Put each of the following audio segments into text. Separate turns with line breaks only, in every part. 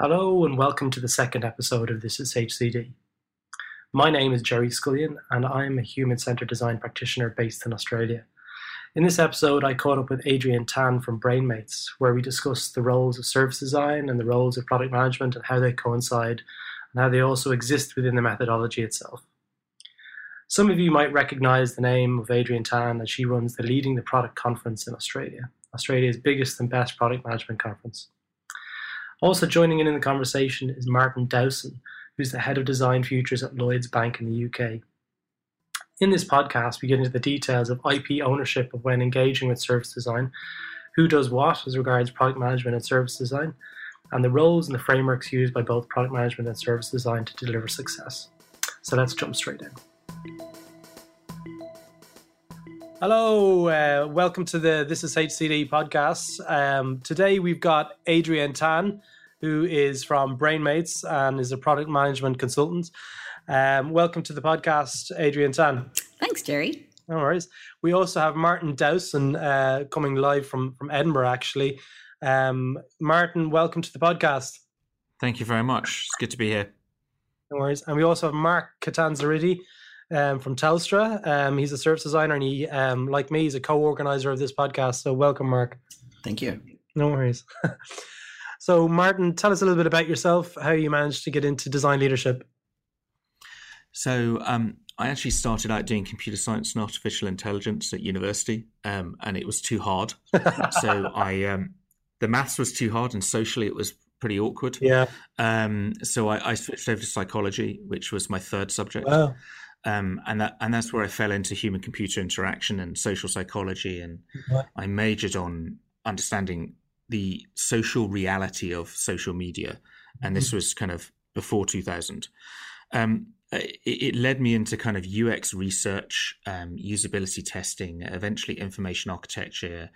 Hello and welcome to the second episode of This is HCD. My name is Gerry Scullion and I'm a human centered design practitioner based in Australia. In this episode, I caught up with Adrienne Tan from Brainmates, where we discussed the roles of service design and the roles of product management and how they coincide and how they also exist within the methodology itself. Some of you might recognize the name of Adrienne Tan as she runs the Leading the Product conference in Australia, Australia's biggest and best product management conference. Also joining in in the conversation is Martin Dowson, who's the head of design futures at Lloyds Bank in the UK. In this podcast, we get into the details of IP ownership of when engaging with service design, who does what as regards product management and service design, and the roles and the frameworks used by both product management and service design to deliver success. So let's jump straight in. Hello, uh, welcome to the This is HCD podcast. Um, today we've got Adrienne Tan, who is from Brainmates and is a product management consultant. Um, welcome to the podcast, Adrienne Tan.
Thanks, Gerry.
No worries. We also have Martin Dowson uh, coming live from, from Edinburgh, actually. Um, Martin, welcome to the podcast.
Thank you very much. It's good to be here.
No worries. And we also have Mark Catanzariti um, from Telstra. Um, he's a service designer and he, um, like me, he's a co-organizer of this podcast. So welcome, Mark.
Thank you.
No worries. So, Martin, tell us a little bit about yourself, how you managed to get into design leadership.
So, um, I actually started out doing computer science and artificial intelligence at university, um, and it was too hard. so, I um, the maths was too hard, and socially it was pretty awkward.
Yeah.
Um, so I, I, switched over to psychology, which was my third subject.
Wow.
Um, and that and that's where I fell into human computer interaction and social psychology, and? I majored on understanding the social reality of social media, and this mm-hmm. was kind of before 2000. Um, it, it, led me into kind of UX research, um, usability testing, eventually information architecture,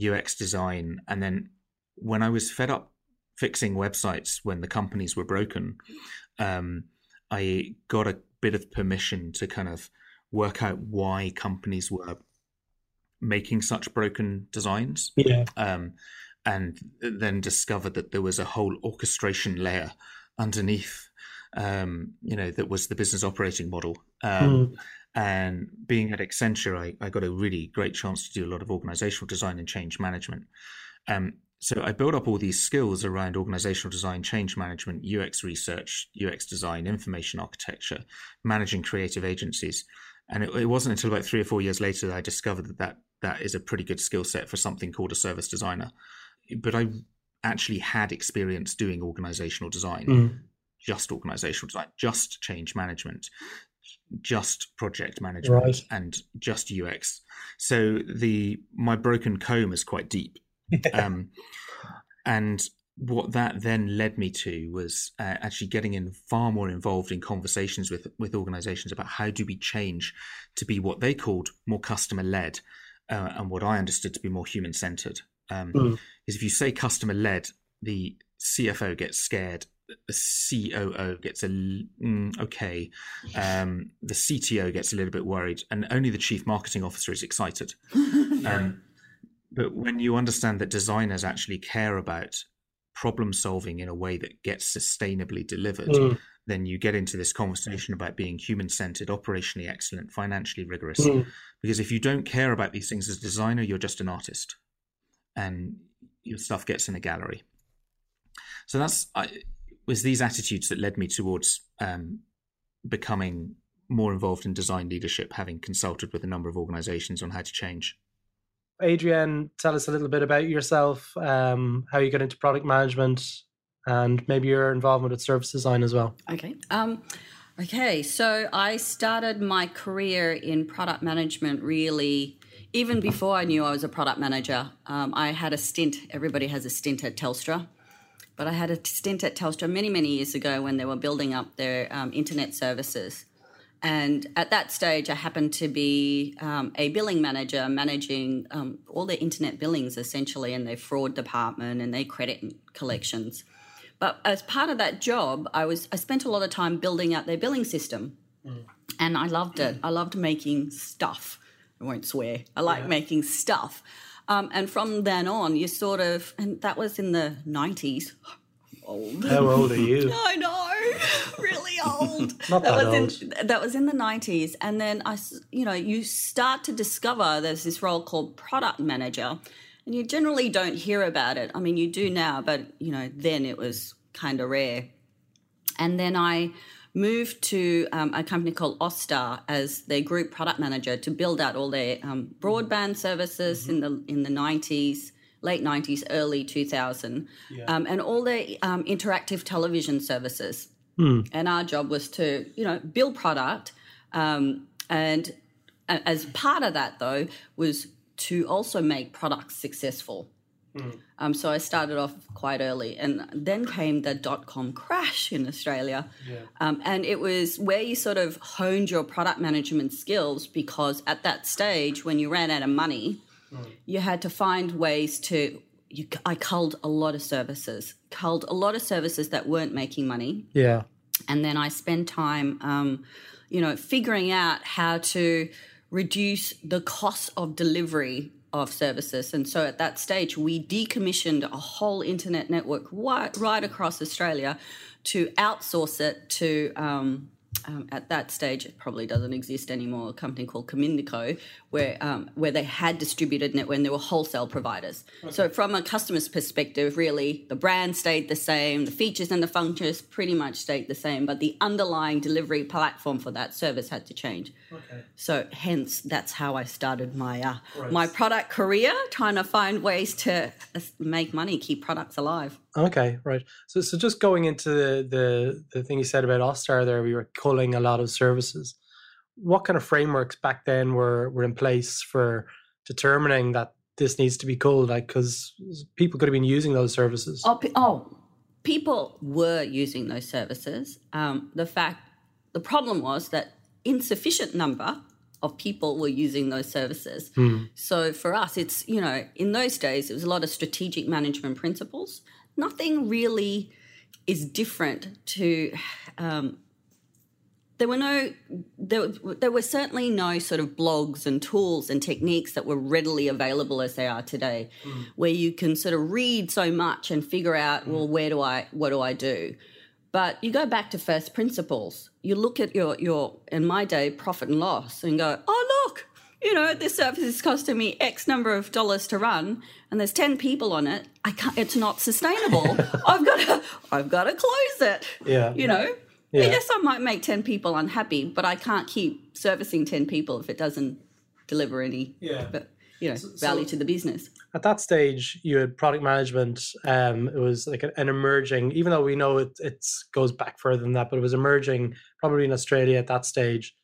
UX design, and then when I was fed up fixing websites when the companies were broken, um, I got a bit of permission to kind of work out why companies were making such broken designs.
Yeah.
Um, and then discovered that there was a whole orchestration layer underneath um, you know that was the business operating model. Um, mm. and being at accenture I, I, got a really great chance to do a lot of organizational design and change management. Um, so i built up all these skills around organizational design change management ux research ux design information architecture managing creative agencies. And it, it wasn't until about three or four years later that i discovered that that, that is a pretty good skill set for something called a service designer but I actually had experience doing organizational design, mm. just organizational design, just change management, just project management, right. and just UX. So the my broken comb is quite deep, um, and what that then led me to was uh, actually getting in far more involved in conversations with with organizations about how do we change to be what they called more customer led uh, and what I understood to be more human centered. Um, mm. Is if you say customer led, the CFO gets scared, the COO gets a mm, okay, um, the CTO gets a little bit worried, and only the chief marketing officer is excited. um, but when you understand that designers actually care about problem solving in a way that gets sustainably delivered, mm. then you get into this conversation about being human centered, operationally excellent, financially rigorous. Mm. Because if you don't care about these things as a designer, you're just an artist and your stuff gets in a gallery. So that's I, was these attitudes that led me towards um, becoming more involved in design leadership, having consulted with a number of organizations on how to change.
Adrienne, tell us a little bit about yourself, um, how you got into product management, and maybe your involvement with service design as well.
Okay. Um, okay. So I started my career in product management really even before I knew I was a product manager, um, I had a stint. Everybody has a stint at Telstra, but I had a stint at Telstra many, many years ago when they were building up their um, internet services. And at that stage, I happened to be um, a billing manager managing um, all their internet billings essentially and their fraud department and their credit collections. But as part of that job, I was I spent a lot of time building out their billing system, mm. and I loved it. I loved making stuff. I won't swear. I like yeah. making stuff. Um, and from then on, you sort of, and that was in the 90s, old.
How old are you?
I know, really old.
Not that
was in that was in the nineties, and then I, you know, you start to discover there's this role called product manager, and you generally don't hear about it. I mean, you do now, but you know, then it was kind of rare. And then I moved to um, a company called Austar as their group product manager to build out all their um, broadband services in the in the nineties, late nineties, early two thousand, um, and all their um, interactive television services. And our job was to you know build product, um, and as part of that though was to also make products successful. Um, so I started off quite early, and then came the dot com crash in Australia. Um, and it was where you sort of honed your product management skills because at that stage, when you ran out of money, you had to find ways to. You, I culled a lot of services, culled a lot of services that weren't making money
Yeah.
and then I spend time, um, you know, figuring out how to reduce the cost of delivery of services. And so at that stage, we decommissioned a whole internet network right, right across Australia to outsource it to. Um, um, at that stage, it probably doesn't exist anymore. A company called Comindico, where um, where they had distributed net when they were wholesale providers. So from a customer's perspective, really, the brand stayed the same, the features and the functions pretty much stayed the same, but the underlying delivery platform for that service had to change.
Okay.
So hence, that's how I started my uh, my product career, trying to find ways to uh, make money, keep products alive.
Okay, right. So, so just going into the, the the thing you said about Austar there, we were culling a lot of services. What kind of frameworks back then were were in place for determining that this needs to be culled? Like, because people could have been using those services.
Oh, oh, people were using those services. Um, the fact, the problem was that insufficient number of people were using those services. So for us, it's you know, in those days, it was a lot of strategic management principles. Nothing really is different to. Um, there were no there, there were certainly no sort of blogs and tools and techniques that were readily available as they are today where you can sort of read so much and figure out well where do i what do i do? But you go back to first principles. You look at your your in my day profit and loss and go oh look you know this service is costing me x number of dollars to run and there's 10 people on it i can't it's not sustainable i've got to i've got to close it
Yeah.
you know
Yeah.
Yes, I might make 10 people unhappy, but I can't keep servicing 10 people if it doesn't deliver any
Yeah.
but, you know, value to the business.
At that stage, you had product management. Um, it was like an emerging, even though we know it it goes back further than that, but it was emerging probably in Australia at that stage.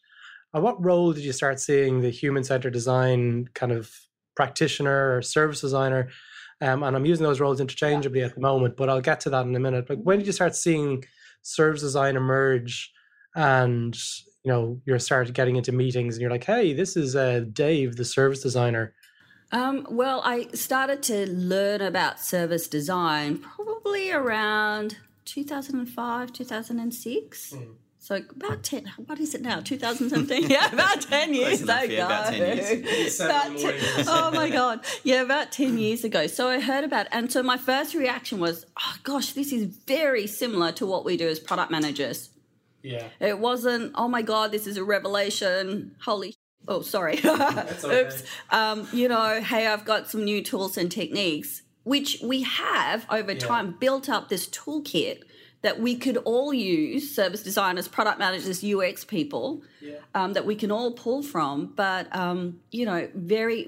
At what role did you start seeing the human centered design kind of practitioner or service designer? Um, and I'm using those roles interchangeably at the moment, but I'll get to that in a minute. But when did you start seeing service design emerge and you know you're started getting into meetings and you're like hey this is uh, dave the service designer
Um, well, I started to learn about service design probably around 2005, 2006. So about 10, what is it now? 2017? Yeah, about 10 years
enough,
ago.
yeah, about 10 years.
About 10 oh my God. Yeah, about 10 years ago. So I heard about And so my first reaction was, oh gosh, this is very similar to what we do as product managers.
yeah
It wasn't, oh my God, this is a revelation. Holy Oh, sorry.
okay.
Oops. Um, you know, hey, I've got some new tools and techniques, which we have over time built up this toolkit that we could all use service designers, product managers, UX people um, that we can all pull from. But, um, you know, very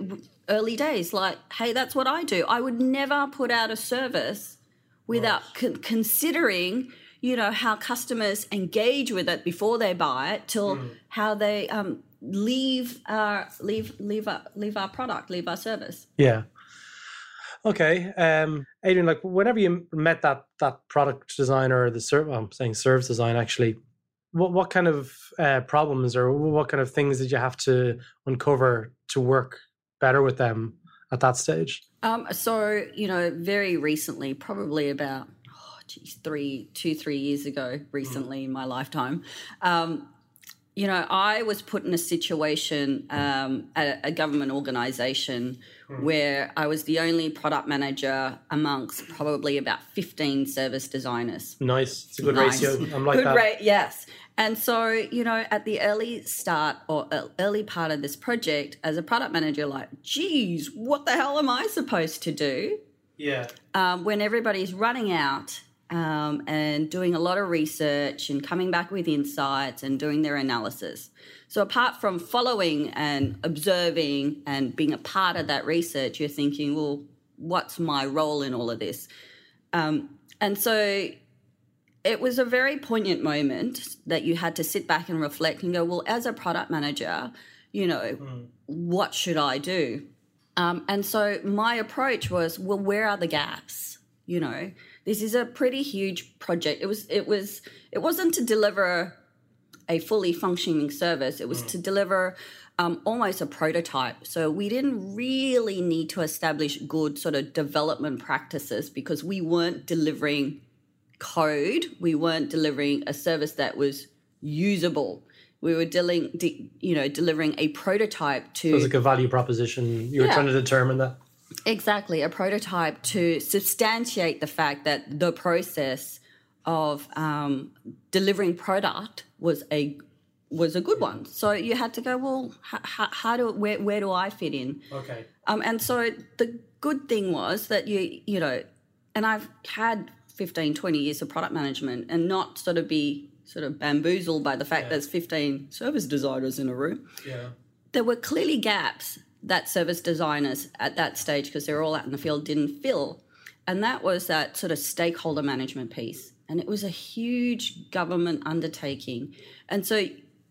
early days, like, hey, that's what I do. I would never put out a service without con- considering you know how customers engage with it before they buy it till how they um, leave our leave leave our leave our product leave our service
Yeah. Okay, um, Adrienne. Like, whenever you met that that product designer or the ser- well, I'm saying service design actually, what what kind of uh, problems or what kind of things did you have to uncover to work better with them at that stage?
um, so you know very recently probably about oh geez three two three years ago recently in my lifetime um, you know, I was put in a situation um, at a government organisation mm. where I was the only product manager amongst probably about 15 service designers.
Nice. It's a good nice. ratio. I'm like
good
that.
Rate, yes. And so, you know, at the early start or early part of this project, as a product manager, like, geez, what the hell am I supposed to do?
Yeah.
Um, when everybody's running out um, and doing a lot of research and coming back with insights and doing their analysis. So, apart from following and observing and being a part of that research, you're thinking, well, what's my role in all of this? Um, and so, it was a very poignant moment that you had to sit back and reflect and go, well, as a product manager, you know, mm. what should I do? Um, and so my approach was, well, where are the gaps? You know, this is a pretty huge project. It was it was it wasn't to deliver a fully functioning service. It was mm. to deliver um, almost a prototype. So we didn't really need to establish good sort of development practices because we weren't delivering code. We weren't delivering a service that was usable. We were dealing, de- you know, delivering a prototype to.
So it was like a value proposition. You were yeah. trying to determine that.
Exactly, a prototype to substantiate the fact that the process of um, delivering product was a was a good one. So you had to go, well, how, how do where where do I fit in?
Okay.
Um, and so the good thing was that you you know, and I've had 15, 20 years of product management and not sort of be sort of bamboozled by the fact yeah. there's 15 service designers in a room.
Yeah.
There were clearly gaps that service designers at that stage, because they're all out in the field, didn't fill. And that was that sort of stakeholder management piece. And it was a huge government undertaking. And so,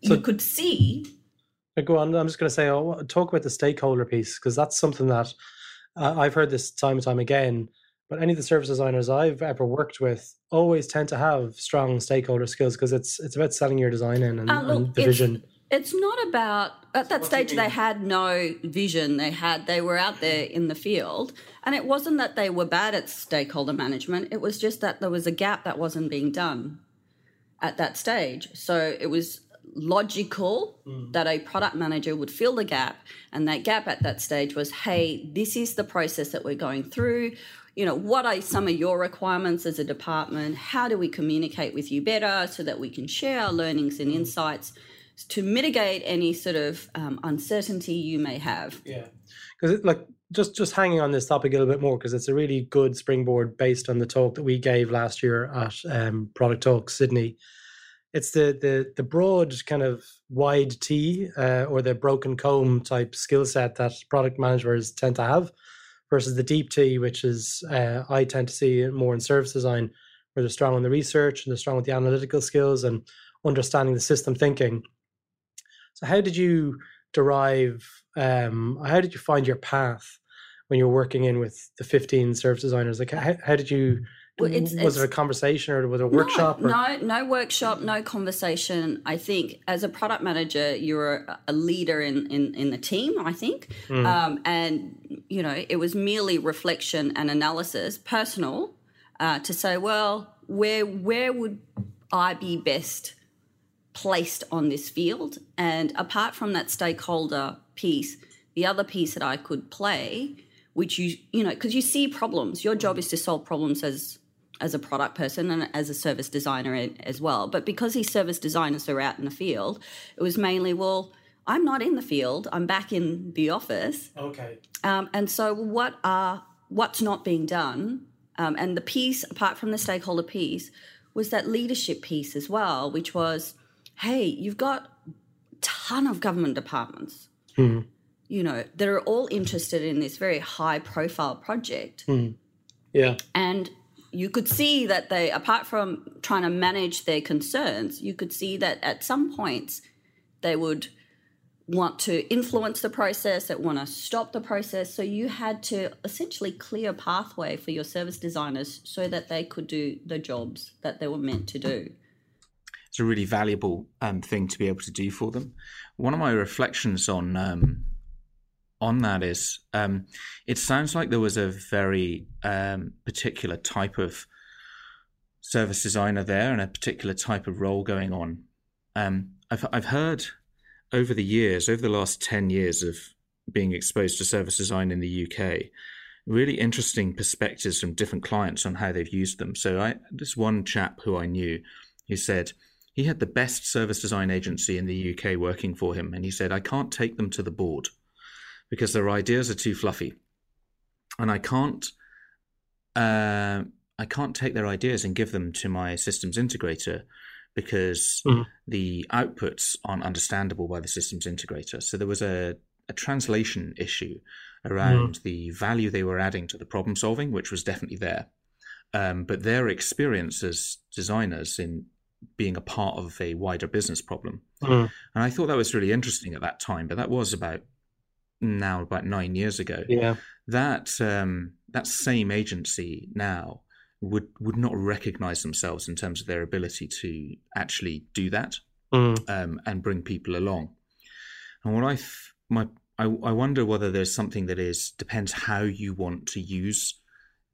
so you could see.
Go on. I'm just going to say, oh, talk about the stakeholder piece, because that's something that uh, I've heard this time and time again. But any of the service designers I've ever worked with always tend to have strong stakeholder skills because it's it's about selling your design in and, uh, look, and the vision
it's not about at that stage they had no vision. They had they were out there in the field. And it wasn't that they were bad at stakeholder management. It was just that there was a gap that wasn't being done at that stage. So it was logical mm. that a product manager would fill the gap. And that gap at that stage was hey this is the process that we're going through. You know what are some of your requirements as a department? How do we communicate with you better so that we can share our learnings and mm. insights to mitigate any sort of um, uncertainty you may have.
Yeah, because like just just hanging on this topic a little bit more because it's a really good springboard based on the talk that we gave last year at um, Product Talk Sydney. It's the the the broad kind of wide T uh, or the broken comb type skill set that product managers tend to have, versus the deep T, which is uh, I tend to see more in service design, where they're strong on the research and they're strong with the analytical skills and understanding the system thinking so, how did you derive? Um, how did you find your path when you were working in with the fifteen service designers? Like, how, how did you? Well, it's, was it a conversation or was it a workshop?
No, no, no workshop, no conversation. I think as a product manager, you're a leader in, in, in the team, I think. Mm. Um, and, you know, it was merely reflection and analysis, personal, uh, to say, well, where where would I be best placed on this field. And apart from that stakeholder piece, the other piece that I could play, which you you know, because you see problems. Your job is to solve problems as as a product person and as a service designer as well. But because these service designers are out in the field, it was mainly well. I'm not in the field. I'm back in the office.
Okay.
Um, and so, what are what's not being done? Um, and the piece, apart from the stakeholder piece, was that leadership piece as well, which was hey, you've got a ton of government departments,
mm-hmm.
you know, that are all interested in this very high profile project.
Mm-hmm. Yeah.
And you could see that they, apart from trying to manage their concerns, you could see that at some points they would want to influence the process, that want to stop the process. So you had to essentially clear a pathway for your service designers so that they could do the jobs that they were meant to do
it's a really valuable um, thing to be able to do for them. One of my reflections on um, on that is um, it sounds like there was a very um, particular type of service designer there and a particular type of role going on. Um, I've I've heard over the years, over the last ten years of being exposed to service design in the UK, really interesting perspectives from different clients on how they've used them. So I this one chap who I knew, he said he had the best service design agency in the UK working for him, and he said I can't take them to the board because their ideas are too fluffy, and I can't. Uh, I can't take their ideas and give them to my systems integrator because mm. the outputs aren't understandable by the systems integrator. So there was a, a translation issue around mm. the value they were adding to the problem solving, which was definitely there. Um, but their experience as designers in being a part of a wider business problem. Mm. And I thought that was really interesting at that time, but that was about now about nine years ago.
Yeah.
That um, that same agency now would would not recognize themselves in terms of their ability to actually do that mm. um, and bring people along. And what I my I, I wonder whether there's something that is depends how you want to use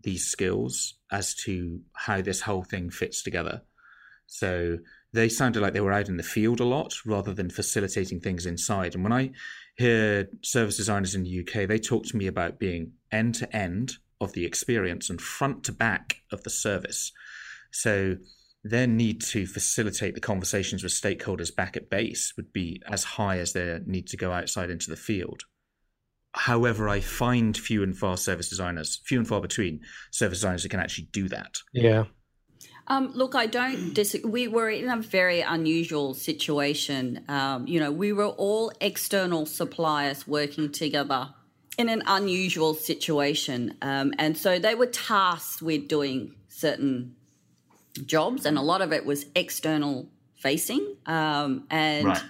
these skills as to how this whole thing fits together. So they sounded like they were out in the field a lot rather than facilitating things inside. And when I hear service designers in the UK, they talk to me about being end to end of the experience and front to back of the service. So their need to facilitate the conversations with stakeholders back at base would be as high as their need to go outside into the field. However, I find few and far service designers, few and far between service designers who can actually do that.
Yeah.
Um, look, I don't disagree. We were in a very unusual situation. Um, you know, we were all external suppliers working together in an unusual situation. Um, and so they were tasked with doing certain jobs, and a lot of it was external facing. Um, and, right.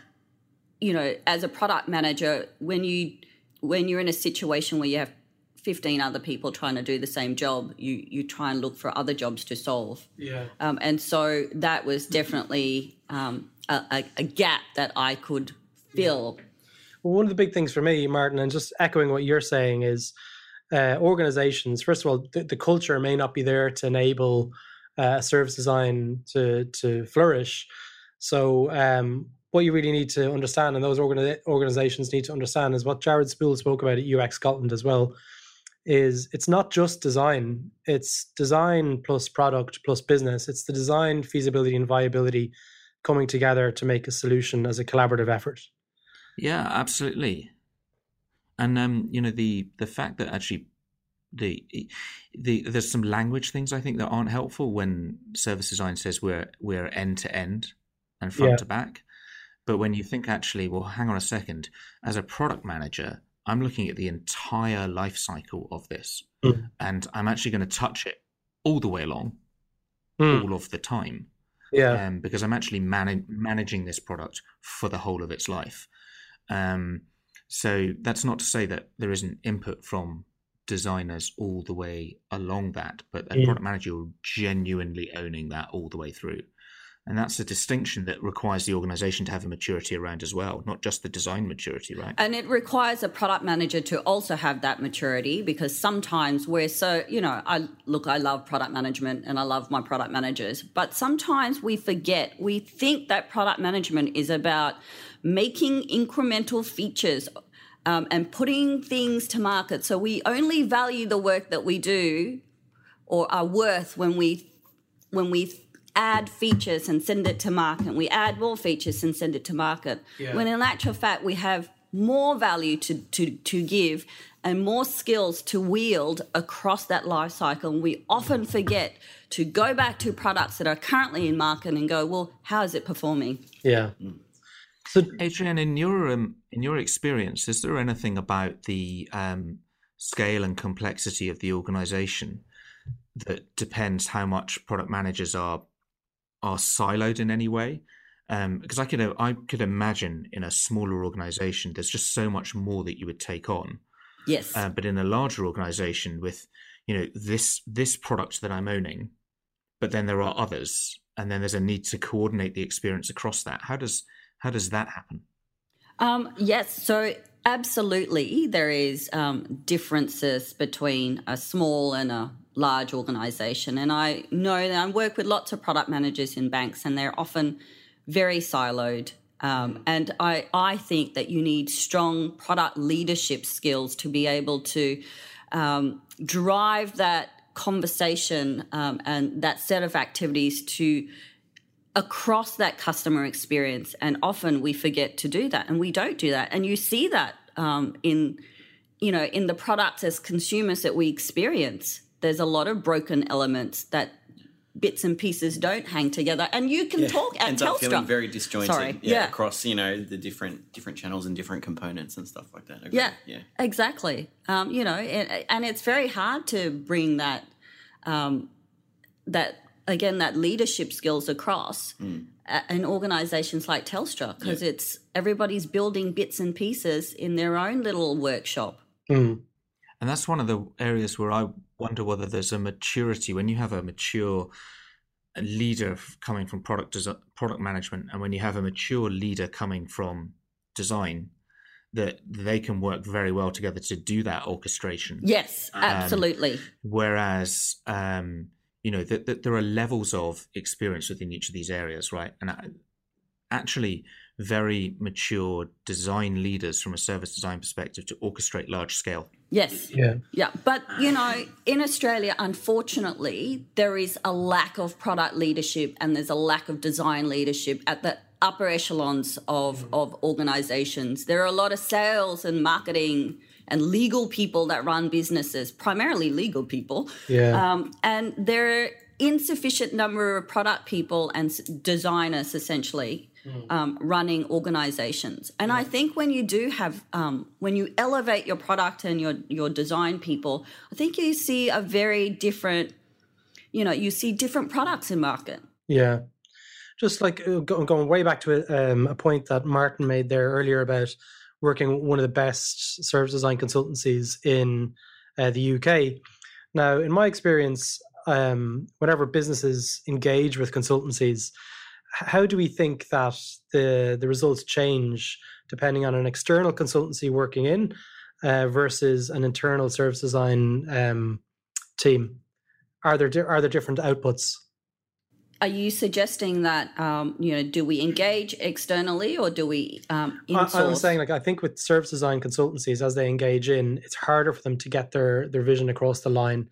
you know, as a product manager, when you when you're in a situation where you have 15 other people trying to do the same job, you you try and look for other jobs to solve.
Yeah.
Um, and so that was definitely um, a, a, gap that I could fill. Yeah.
Well, one of the big things for me, Martin, and just echoing what you're saying is uh, organizations, first of all, the, the, culture may not be there to enable uh, service design to, to flourish. So, um, what you really need to understand, and those organi- organizations need to understand, is what Jared Spool spoke about at UX Scotland as well. Is it's not just design; it's design plus product plus business. It's the design, feasibility, and viability coming together to make a solution as a collaborative effort.
Yeah, absolutely. And um, you know the the fact that actually the the there's some language things I think that aren't helpful when service design says we're we're end to end and front yeah. to back. But when you think actually, well, hang on a second, as a product manager, I'm looking at the entire life cycle of this, mm. and I'm actually going to touch it all the way along, mm. all of the time.
Yeah,
um, because I'm actually man- managing this product for the whole of its life. Um, so that's not to say that there isn't input from designers all the way along that, but a yeah. product manager genuinely owning that all the way through. And that's a distinction that requires the organization to have a maturity around as well, not just the design maturity, right?
And it requires a product manager to also have that maturity because sometimes we're so, you know, I look, I love product management and I love my product managers, but sometimes we forget, we think that product management is about making incremental features um, and putting things to market. So we only value the work that we do or are worth when we when we add features and send it to market. We add more features and send it to market. Yeah. When in actual fact we have more value to, to, to give and more skills to wield across that life cycle. And we often forget to go back to products that are currently in market and go, well, how is it performing?
Yeah.
So, Adrienne, in your um, in your experience, is there anything about the um, scale and complexity of the organization that depends how much product managers are are siloed in any way? Um, because I could I could imagine in a smaller organization, there's just so much more that you would take on.
Yes.
Uh, but in a larger organization with you know this this product that I'm owning, but then there are others, and then there's a need to coordinate the experience across that. How does how does that happen?
Um, yes, so absolutely, there is um, differences between a small and a large organisation, and I know that I work with lots of product managers in banks, and they're often very siloed. Um, and I, I think that you need strong product leadership skills to be able to um, drive that conversation um, and that set of activities to across that customer experience. And often we forget to do that, and we don't do that. And you see that um, in you know in the products as consumers that we experience. There's a lot of broken elements that bits and pieces don't hang together and you can
Yeah,
talk at
ends up
Telstra.
feeling very disjointed.
Sorry.
Yeah,
Yeah.
across you know the different different channels and different components and stuff like that. Agreed.
Yeah,
yeah.
exactly. Um, you know, and, and it's very hard to bring that um, that again that leadership skills across
Mm.
in organisations like Telstra because it's everybody's building bits and pieces in their own little workshop.
Mm.
And that's one of the areas where I wonder whether there's a maturity when you have a mature leader coming from product desi product management, and when you have a mature leader coming from design, that they can work very well together to do that orchestration.
Yes, absolutely.
Whereas, um, you know, that there are levels of experience within each of these areas, right? And I, actually, very mature design leaders from a service design perspective to orchestrate large scale.
yes.
Yeah.
Yeah, but you know, in Australia, unfortunately, there is a lack of product leadership and there's a lack of design leadership at the upper echelons of, of organizations. There are a lot of sales and marketing and legal people that run businesses, primarily legal people.
Yeah.
Um, and there are insufficient number of product people and designers essentially um, running organizations. And I think when you do have, um, when you elevate your product and your, your design people, I think you see a very different, you know, you see different products in market.
Yeah. Just like uh, going way back to a, um, a point that Martin made there earlier about working with one of the best service design consultancies in uh, the UK. Now, in my experience, um, whenever businesses engage with consultancies, how do we think that the the results change depending on an external consultancy working in uh, versus an internal service design um, team? Are there di- are there different outputs?
Are you suggesting that, um, you know, do we engage externally or do we um,
I? I'm saying, like, I think with service design consultancies, as they engage in, it's harder for them to get their their vision across the line,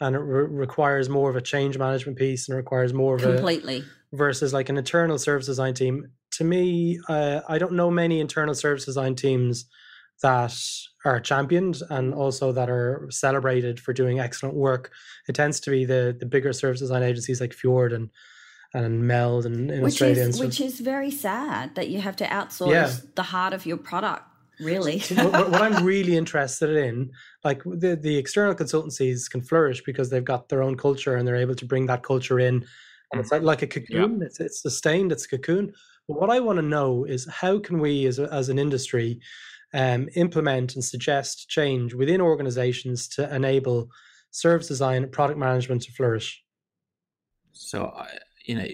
and it re- requires more of a change management piece, and it requires more of a
completely.
versus like an internal service design team. To me, uh, I don't know many internal service design teams that are championed and also that are celebrated for doing excellent work. It tends to be the the bigger service design agencies like Fjord and and Meld and in
which
Australia
is which is very sad that you have to outsource
Yeah.
the heart of your product really
what, what- what I'm really interested in, like the the external consultancies can flourish because they've got their own culture and they're able to bring that culture in, and it's like, like a cocoon. It's it's sustained. It's a cocoon. But what I want to know is how can we, as a, as an industry, um, implement and suggest change within organizations to enable service design and product management to flourish.
So, I- you know,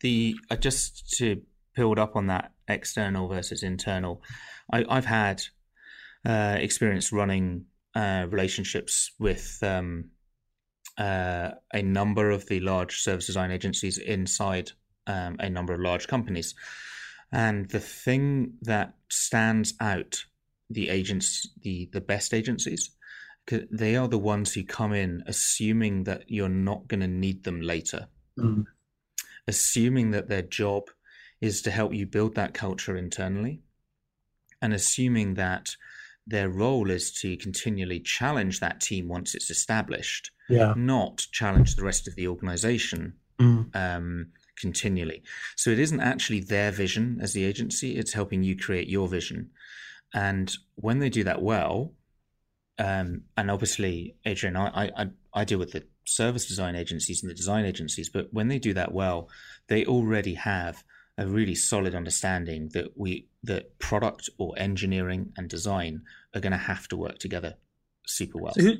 the uh, just to build up on that external versus internal, I, I've had uh, experience running uh, relationships with um, uh, a number of the large service design agencies inside um, a number of large companies, and the thing that stands out the agents, the the best agencies, they are the ones who come in assuming that you're not going to need them later. Assuming that their job is to help you build that culture internally and assuming that their role is to continually challenge that team once it's established,
Yeah.
not challenge the rest of the organization
Mm.
um, continually. So it isn't actually their vision as the agency, it's helping you create your vision. And when they do that well, um, and obviously, Adrienne, I, I, I deal with the service design agencies and the design agencies, but when they do that well, they already have a really solid understanding that we that product or engineering and design are going to have to work together super well.
So who,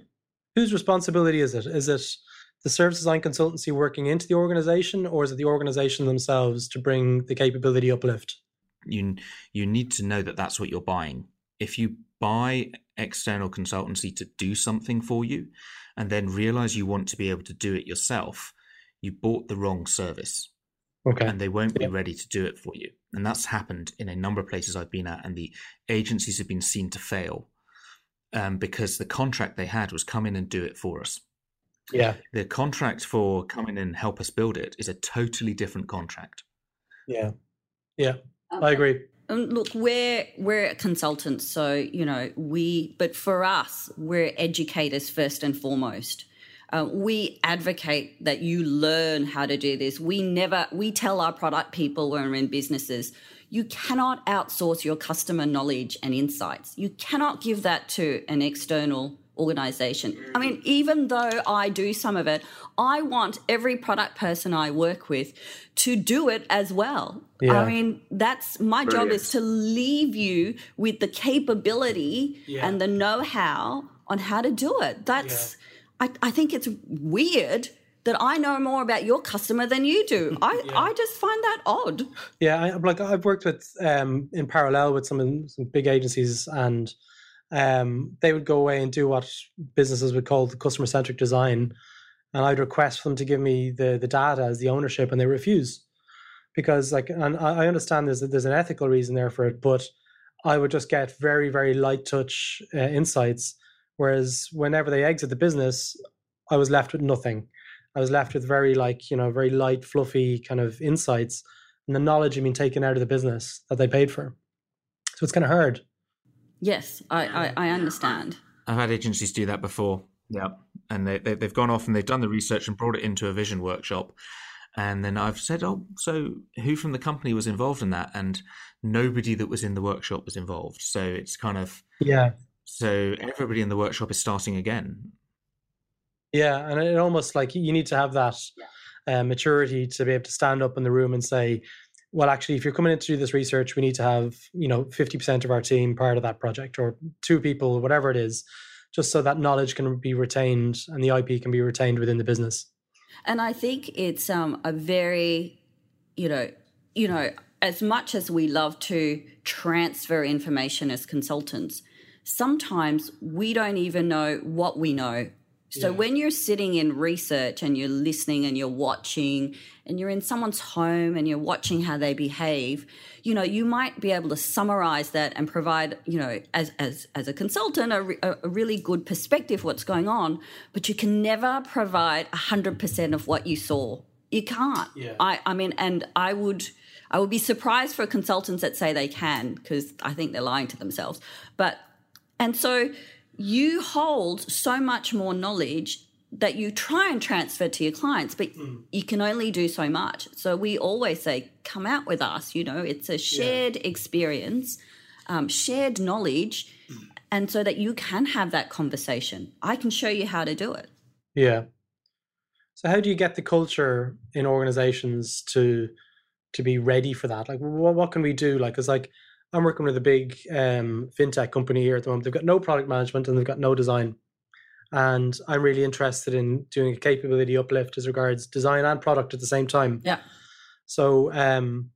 whose responsibility is it? Is it the service design consultancy working into the organization, or is it the organization themselves to bring the capability uplift?
you you need to know that that's what you're buying. If you buy external consultancy to do something for you, and then realize you want to be able to do it yourself, you bought the wrong service,
Okay.
and they won't be
Yeah.
ready to do it for you. And that's happened in a number of places I've been at, and the agencies have been seen to fail um, because the contract they had was come in and do it for us.
Yeah.
The contract for come in and help us build it is a totally different contract.
Yeah. Yeah. I agree.
Um, look, we're we're consultants, so you know we. But for us, we're educators first and foremost. Uh, we advocate that you learn how to do this. We never we tell our product people when we're in businesses, you cannot outsource your customer knowledge and insights. You cannot give that to an external organization. I mean, even though I do some of it, I want every product person I work with to do it as well.
Yeah.
I mean, that's my job is to leave you with the capability
Yeah.
and the know how on how to do it. That's, I, I think it's weird that I know more about your customer than you do. I, I just find that odd.
Yeah, I, like I've worked with um, in parallel with some some big agencies, and um, they would go away and do what businesses would call the customer centric design, and I'd request for them to give me the the data as the ownership, and they refuse because like, and I I understand there's there's an ethical reason there for it, but I would just get very very light touch uh, insights, whereas whenever they exit the business, I was left with nothing. I was left with very like you know very light fluffy kind of insights and the knowledge had been taken out of the business that they paid for. So it's kind of hard.
Yes, I, I, I understand.
I've had agencies do that before. Yeah. And they, they, they've gone off and they've done the research and brought it into a vision workshop. And then I've said, oh, so who from the company was involved in that? And nobody that was in the workshop was involved. So it's kind of,
Yeah.
So everybody in the workshop is starting again.
Yeah. And it almost like you need to have that uh, maturity to be able to stand up in the room and say, well, actually, if you're coming in to do this research, we need to have, you know, 50% of our team part of that project or two people, whatever it is, just so that knowledge can be retained and the IP can be retained within the business.
And I think it's um, a very, you know, you know, as much as we love to transfer information as consultants, sometimes we don't even know what we know. So
Yeah.
when you're sitting in research and you're listening and you're watching and you're in someone's home and you're watching how they behave, you know, you might be able to summarize that and provide, you know, as as as a consultant a, re- a really good perspective what's going on, but you can never provide 100% of what you saw. You can't.
Yeah.
I I mean and I would I would be surprised for consultants that say they can because I think they're lying to themselves. But and so you hold so much more knowledge that you try and transfer to your clients, but you can only do so much. So we always say, come out with us. You know, it's a shared experience, um, shared knowledge, and so that you can have that conversation. I can show you how to do it.
Yeah. So how do you get the culture in organizations to to be ready for that? Like, what, what can we do? Like, cause like I'm working with a big um, fintech company here at the moment. They've got no product management and they've got no design, and I'm really interested in doing a capability uplift as regards design and product at the same time.
Yeah.
So, um,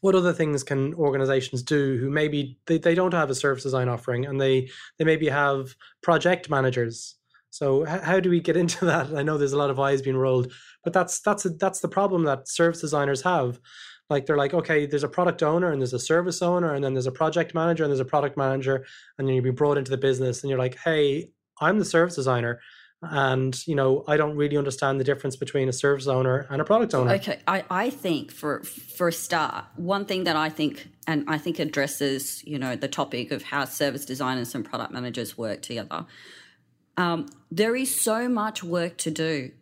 what other things can organizations do who maybe they, they don't have a service design offering and they they maybe have project managers so h- how do we get into that i know there's a lot of eyes being rolled but that's that's a, that's the problem that service designers have like they're like okay there's a product owner and there's a service owner and then there's a project manager and there's a product manager and then you've been brought into the business and you're like hey i'm the service designer and you know i don't really understand the difference between a service owner and a product owner
Okay, I, I think for for a start, one thing that I think and I think addresses you know the topic of how service designers and product managers work together. Um, there is so much work to do,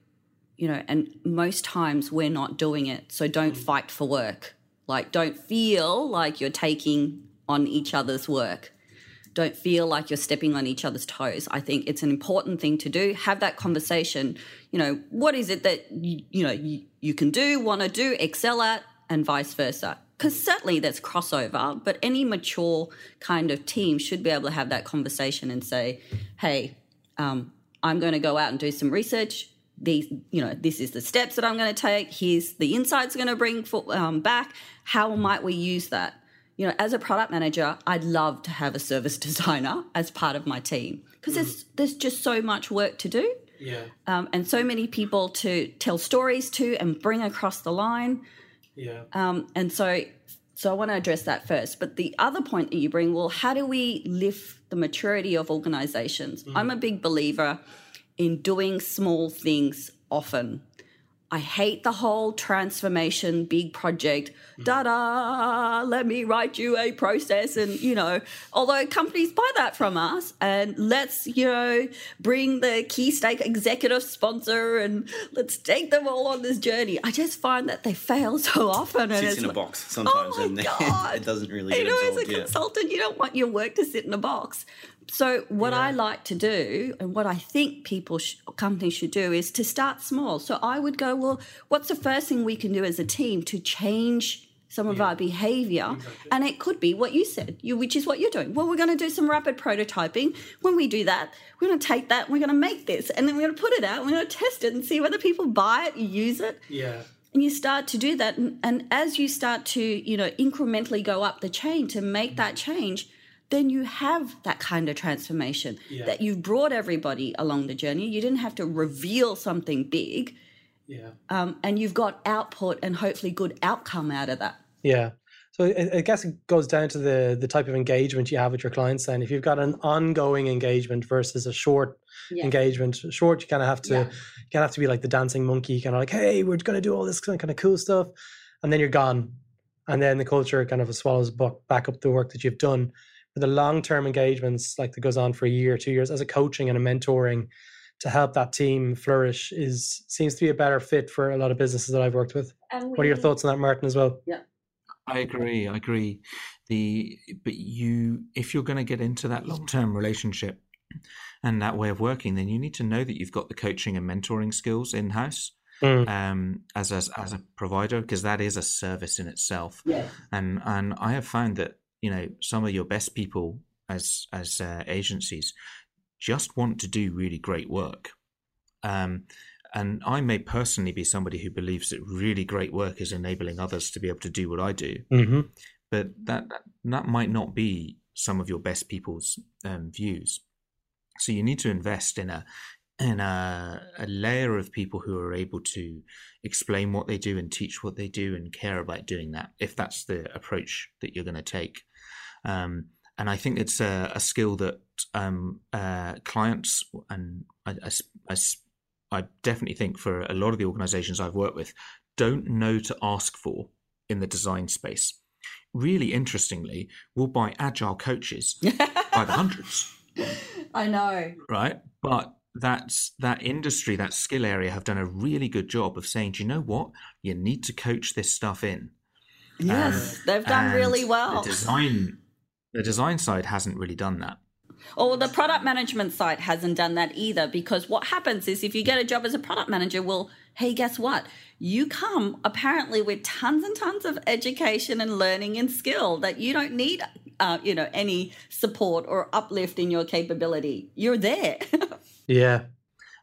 you know, and most times we're not doing it. So don't fight for work. Like don't feel like you're taking on each other's work don't feel like you're stepping on each other's toes. I think it's an important thing to do. Have that conversation. You know, what is it that you, you know you, you can do, want to do, excel at, and vice versa. Because certainly there's crossover, but any mature kind of team should be able to have that conversation and say, "Hey, um, I'm going to go out and do some research. These, you know, this is the steps that I'm going to take. Here's the insights going to bring for, um, back. How might we use that?" you know, as a product manager, I'd love to have a service designer as part of my team because there's there's just so much work to do,
yeah
um, and so many people to tell stories to and bring across the line.
yeah
Um, and so, so I want to address that first. But the other point that you bring, well, how do we lift the maturity of organizations? Mm. I'm a big believer in doing small things often. I hate the whole transformation big project. Da da, let me write you a process. And, you know, although companies buy that from us and let's, you know, bring the key stake executive sponsor and let's take them all on this journey. I just find that they fail so often.
It sits in a box oh sometimes oh and it doesn't really
You know, as a yeah. consultant, you don't want your work to sit in a box. So what yeah. I like to do, and what I think people, sh- companies should do, is to start small. So I would go, well, what's the first thing we can do as a team to change some of yeah. our behavior exactly. and it could be what you said you, which is what you're doing well we're going to do some rapid prototyping when we do that we're going to take that we're going to make this and then we're going to put it out we're going to test it and see whether people buy it use it
yeah
and you start to do that and, and as you start to you know incrementally go up the chain to make that mm-hmm. change then you have that kind of transformation yeah. that you've brought everybody along the journey. You didn't have to reveal something big.
Yeah.
Um, and you've got output and hopefully good outcome out of that.
Yeah. So I, guess it goes down to the the type of engagement you have with your clients. Then, if you've got an ongoing engagement versus a short yeah. engagement, short you kind of have to yeah. you kind of have to be like the dancing monkey, kind of like, hey, we're going to do all this kind of cool stuff, and then you're gone, and then the culture kind of swallows back up the work that you've done the long term engagements, like that goes on for a year, two years, as a coaching and a mentoring to help that team flourish is seems to be a better fit for a lot of businesses that I've worked with. We, what are your thoughts on that, Martin, as well?
Yeah.
I agree. I agree. The but you if you're going to get into that long term relationship and that way of working, then you need to know that you've got the coaching and mentoring skills in house. Mm. Um, as a as a provider, because that is a service in itself.
Yeah.
And and I have found that you know some of your best people as as uh, agencies just want to do really great work um, and I may personally be somebody who believes that really great work is enabling others to be able to do what I do.
Mm-hmm.
But that, that, that might not be some of your best people's um, views. So you need to invest in a in a, a, layer of people who are able to explain what they do and teach what they do and care about doing that. If that's the approach that you're going to take, um, and I think it's a, a skill that um, uh, clients and I, I, I, definitely think for a lot of the organizations I've worked with don't know to ask for in the design space. Really interestingly, we'll buy agile coaches by the hundreds.
I know.
Right. But that's that industry, that skill area have done a really good job of saying, do you know what? You need to coach this stuff in.
Yes, um, they've done really well.
The design the design side hasn't really done that.
Or the product management side hasn't done that either because what happens is if you get a job as a product manager, well, hey, guess what? You come apparently with tons and tons of education and learning and skill that you don't need, uh, you know, any support or uplift in your capability. You're there.
yeah.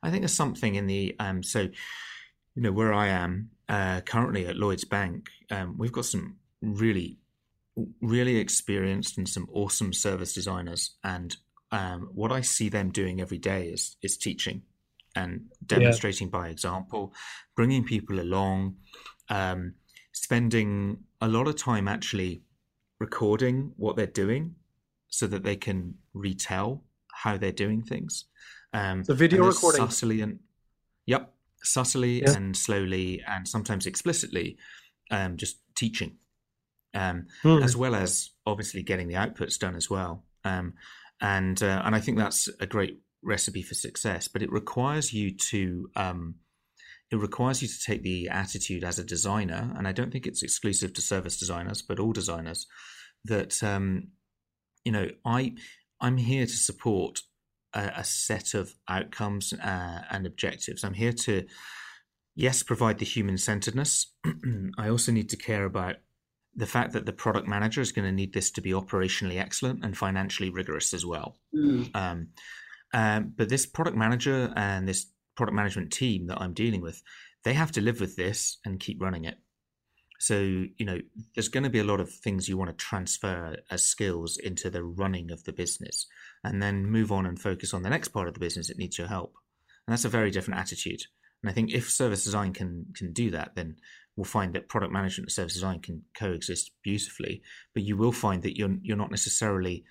I think there's something in the, um, so, you know, where I am uh, currently at Lloyds Bank, um, we've got some really really experienced and some awesome service designers. And um, what I see them doing every day is is teaching and demonstrating yeah. by example, bringing people along, um, spending a lot of time actually recording what they're doing so that they can retell how they're doing things.
Um, the video recording.
Subtly and, yep, subtly yeah. and slowly and sometimes explicitly, um, just teaching um, mm. as well as obviously getting the outputs done as well. Um, and uh, and I think that's a great recipe for success. But it requires you to um, it requires you to take the attitude as a designer, and I don't think it's exclusive to service designers, but all designers that um, you know I I'm here to support a, a set of outcomes uh, and objectives. I'm here to yes provide the human centeredness. I also need to care about the fact that the product manager is going to need this to be operationally excellent and financially rigorous as well. Mm. Um, um, but this product manager and this product management team that I'm dealing with, they have to live with this and keep running it. So, you know, there's going to be a lot of things you want to transfer as skills into the running of the business and then move on and focus on the next part of the business that needs your help. And that's a very different attitude. And I think if service design can can do that, then will find that product management and service design can coexist beautifully, but you will find that you're you're not necessarily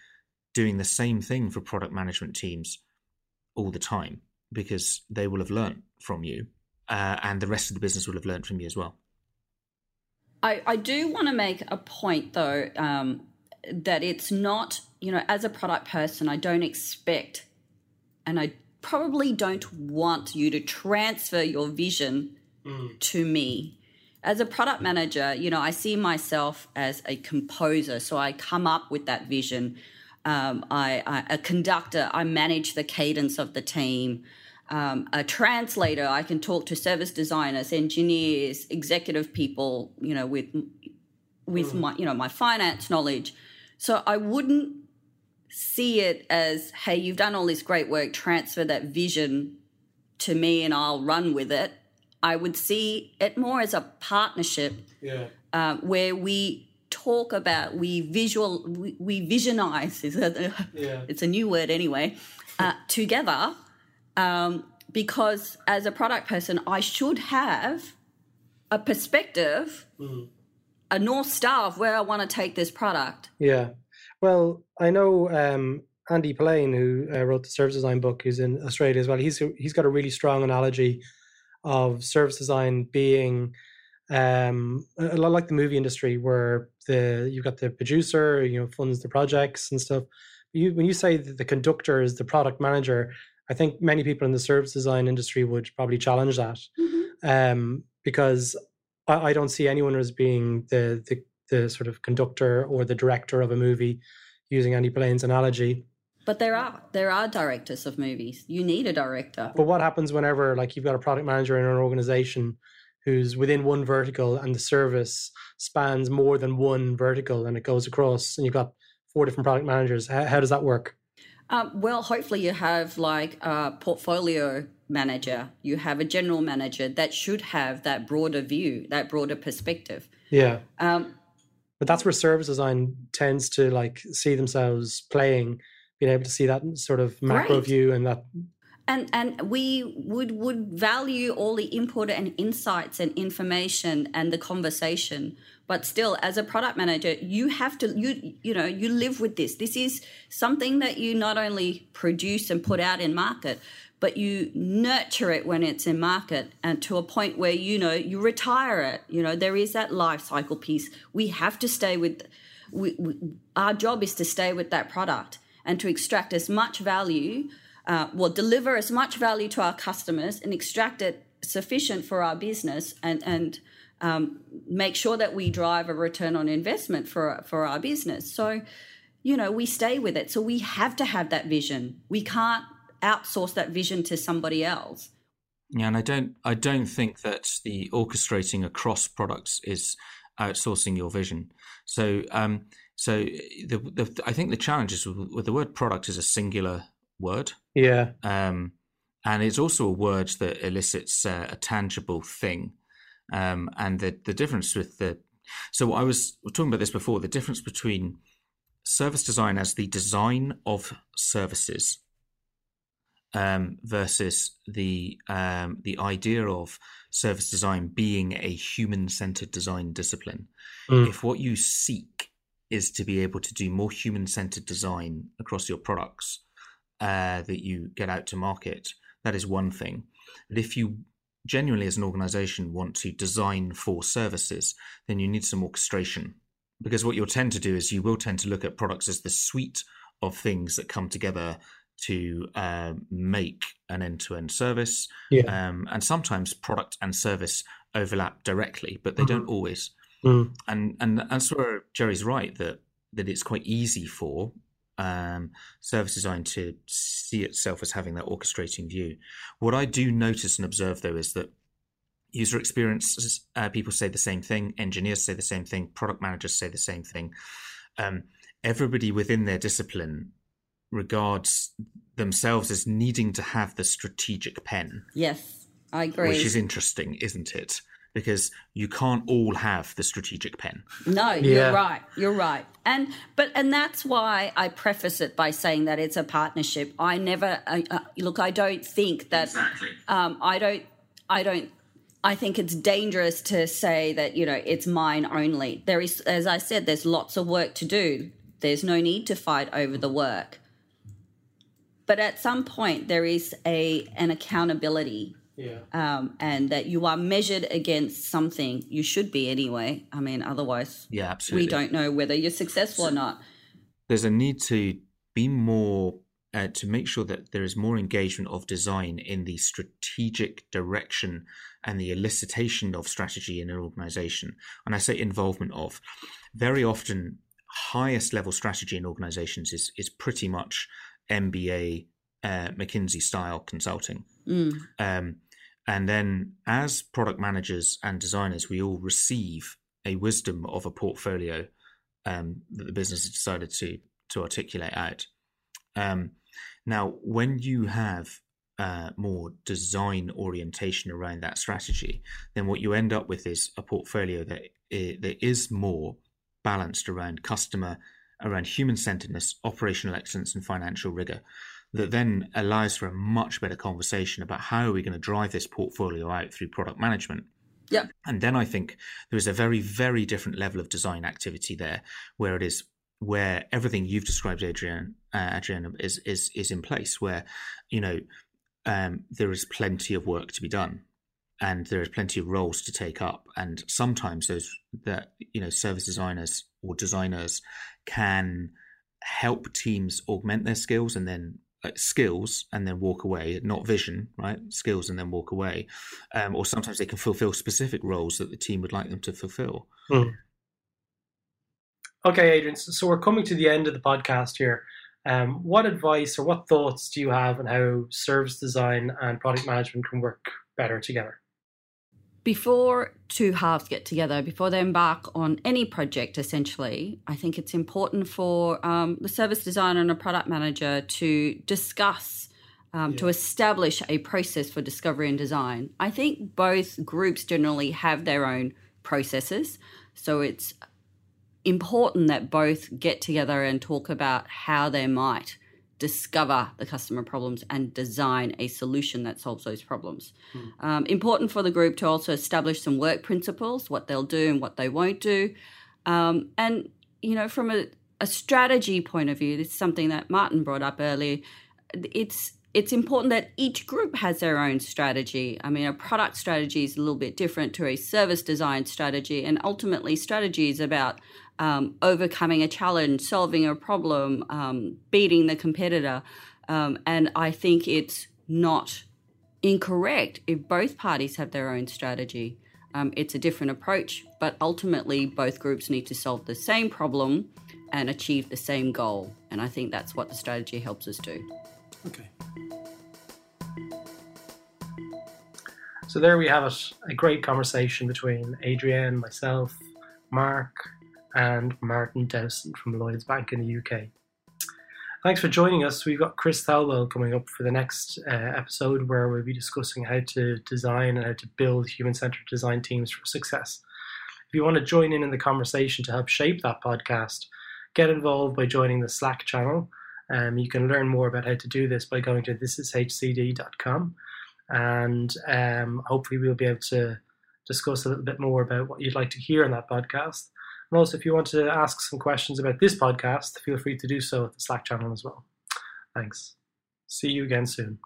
doing the same thing for product management teams all the time because they will have learned from you, uh, and the rest of the business will have learned from you as well.
I, I do want to make a point though um, that it's not you know as a product person I don't expect and I probably don't want you to transfer your vision mm. to me as a product manager, you know, I see myself as a composer. So I come up with that vision. Um, I, I, a conductor, I manage the cadence of the team. Um, a translator, I can talk to service designers, engineers, executive people, you know, with with mm. my you know my finance knowledge. So I wouldn't see it as, hey, you've done all this great work, transfer that vision to me, and I'll run with it I would see it more as a partnership
yeah.
uh, where we talk about, we visual, we, we visionize,
yeah.
it's a new word anyway, uh, together. Um, because as a product person, I should have a perspective,
mm.
a North Star of where I want to take this product.
Yeah. Well, I know um, Andy Polaine, who uh, wrote the service design book, who's in Australia as well. He's he's got a really strong analogy of service design being um, a lot like the movie industry, where the you've got the producer, you know, funds the projects and stuff. You, when you say that the conductor is the product manager, I think many people in the service design industry would probably challenge that
mm-hmm.
um, because I, I, don't see anyone as being the, the the sort of conductor or the director of a movie, using Andy Polaine's analogy.
But there are there are directors of movies. You need a director.
But what happens whenever like you've got a product manager in an organization who's within one vertical and the service spans more than one vertical and it goes across and you've got four different product managers. How, how does that work?
Um, well, hopefully you have like a portfolio manager, you have a general manager that should have that broader view, that broader perspective.
Yeah.
Um,
but that's where service design tends to like see themselves playing being able to see that sort of macro view and that
and and we would would value all the input and insights and information and the conversation. But still as a product manager you have to you you know you live with this. This is something that you not only produce and put out in market but you nurture it when it's in market and to a point where you know you retire it. You know there is that life cycle piece. We have to stay with we, we, our job is to stay with that product and to extract as much value, uh, well, deliver as much value to our customers and extract it sufficient for our business and, and um, make sure that we drive a return on investment for, for our business. So, you know, we stay with it. So we have to have that vision. We can't outsource that vision to somebody else.
Yeah, and I don't I don't think that the orchestrating across products is outsourcing your vision. So um, so the, the, I think the challenge is with, with, the word product is a singular word.
Yeah.
Um, and it's also a word that elicits uh, a tangible thing. Um, and the the difference with the so I was talking about this before. The difference between service design as the design of services um, versus the um, the idea of service design being a human centered design discipline. Mm. If what you seek is to be able to do more human centered design across your products uh, that you get out to market. That is one thing. But if you genuinely, as an organization, want to design for services, then you need some orchestration. Because what you'll tend to do is you will tend to look at products as the suite of things that come together to uh, make an end-to-end service.
Yeah.
Um, and sometimes product and service overlap directly, but they mm-hmm. don't always.
Mm.
And and that's where Gerry's right that that it's quite easy for um, service design to see itself as having that orchestrating view. What I do notice and observe though is that user experience uh, people say the same thing, engineers say the same thing, product managers say the same thing. Um, everybody within their discipline regards themselves as needing to have the strategic pen.
Yes, I agree.
Which is interesting, isn't it? Because you can't all have the strategic pen.
No, yeah. you're right. You're right. And but and that's why I preface it by saying that it's a partnership. I never uh, look. I don't think that.
Exactly.
Um, I don't. I don't I think it's dangerous to say that, you know, it's mine only. There is, as I said, there's lots of work to do. There's no need to fight over the work. But at some point, there is a an accountability
Yeah.
um, and that you are measured against something. You should be anyway. I mean, otherwise,
Yeah, absolutely.
we don't know whether you're successful or not.
there's a need to be more uh, to make sure that there is more engagement of design in the strategic direction and the elicitation of strategy in an organization and i say involvement of very often highest level strategy in organizations is is pretty much mba uh, mckinsey style consulting
Mm.
um, and then, as product managers and designers, we all receive a wisdom of a portfolio um, that the business has decided to to articulate out. Um, now, when you have uh, more design orientation around that strategy, then what you end up with is a portfolio that that is more balanced around customer, around human centeredness, operational excellence, and financial rigor that then allows for a much better conversation about how are we going to drive this portfolio out through product management.
Yep.
And then I think there is a very, very different level of design activity there, where it is where everything you've described, Adrienne, uh, Adrienne, is is is in place. Where you know um, there is plenty of work to be done, and there is plenty of roles to take up, and sometimes those that you know service designers or designers can help teams augment their skills and then skills and then walk away, not vision, right? Skills and then walk away. Um, or sometimes they can fulfill specific roles that the team would like them to fulfill.
Okay, Adrienne. So so we're coming to the end of the podcast here. Um, what advice or what thoughts do you have on how service design and product management can work better together?
Before two halves get together, before they embark on any project, essentially, I think it's important for um, the service designer and a product manager to discuss, um, to establish a process for discovery and design. I think both groups generally have their own processes. So it's important that both get together and talk about how they might discover the customer problems and design a solution that solves those problems. Um, important for the group to also establish some work principles, what they'll do and what they won't do. Um, and, you know, from a, a strategy point of view, this is something that Martin brought up earlier. It's it's important that each group has their own strategy. I mean, a product strategy is a little bit different to a service design strategy, and ultimately, strategy is about um, overcoming a challenge, solving a problem, um, beating the competitor. Um, and I think it's not incorrect if both parties have their own strategy. Um, it's a different approach, but ultimately, both groups need to solve the same problem and achieve the same goal. And I think that's what the strategy helps us do.
Okay. So there we have it. A great conversation between Adrienne, myself, Mark, and Martin Dowson from Lloyds Bank in the UK. Thanks for joining us. We've got Chris Thalwell coming up for the next uh, episode where we'll be discussing how to design and how to build human centered design teams for success. If you want to join in in the conversation to help shape that podcast, get involved by joining the Slack channel. Um, you can learn more about how to do this by going to thisishcd.com and um, hopefully we'll be able to discuss a little bit more about what you'd like to hear in that podcast. And also, if you want to ask some questions about this podcast, feel free to do so at the Slack channel as well. Thanks. See you again soon.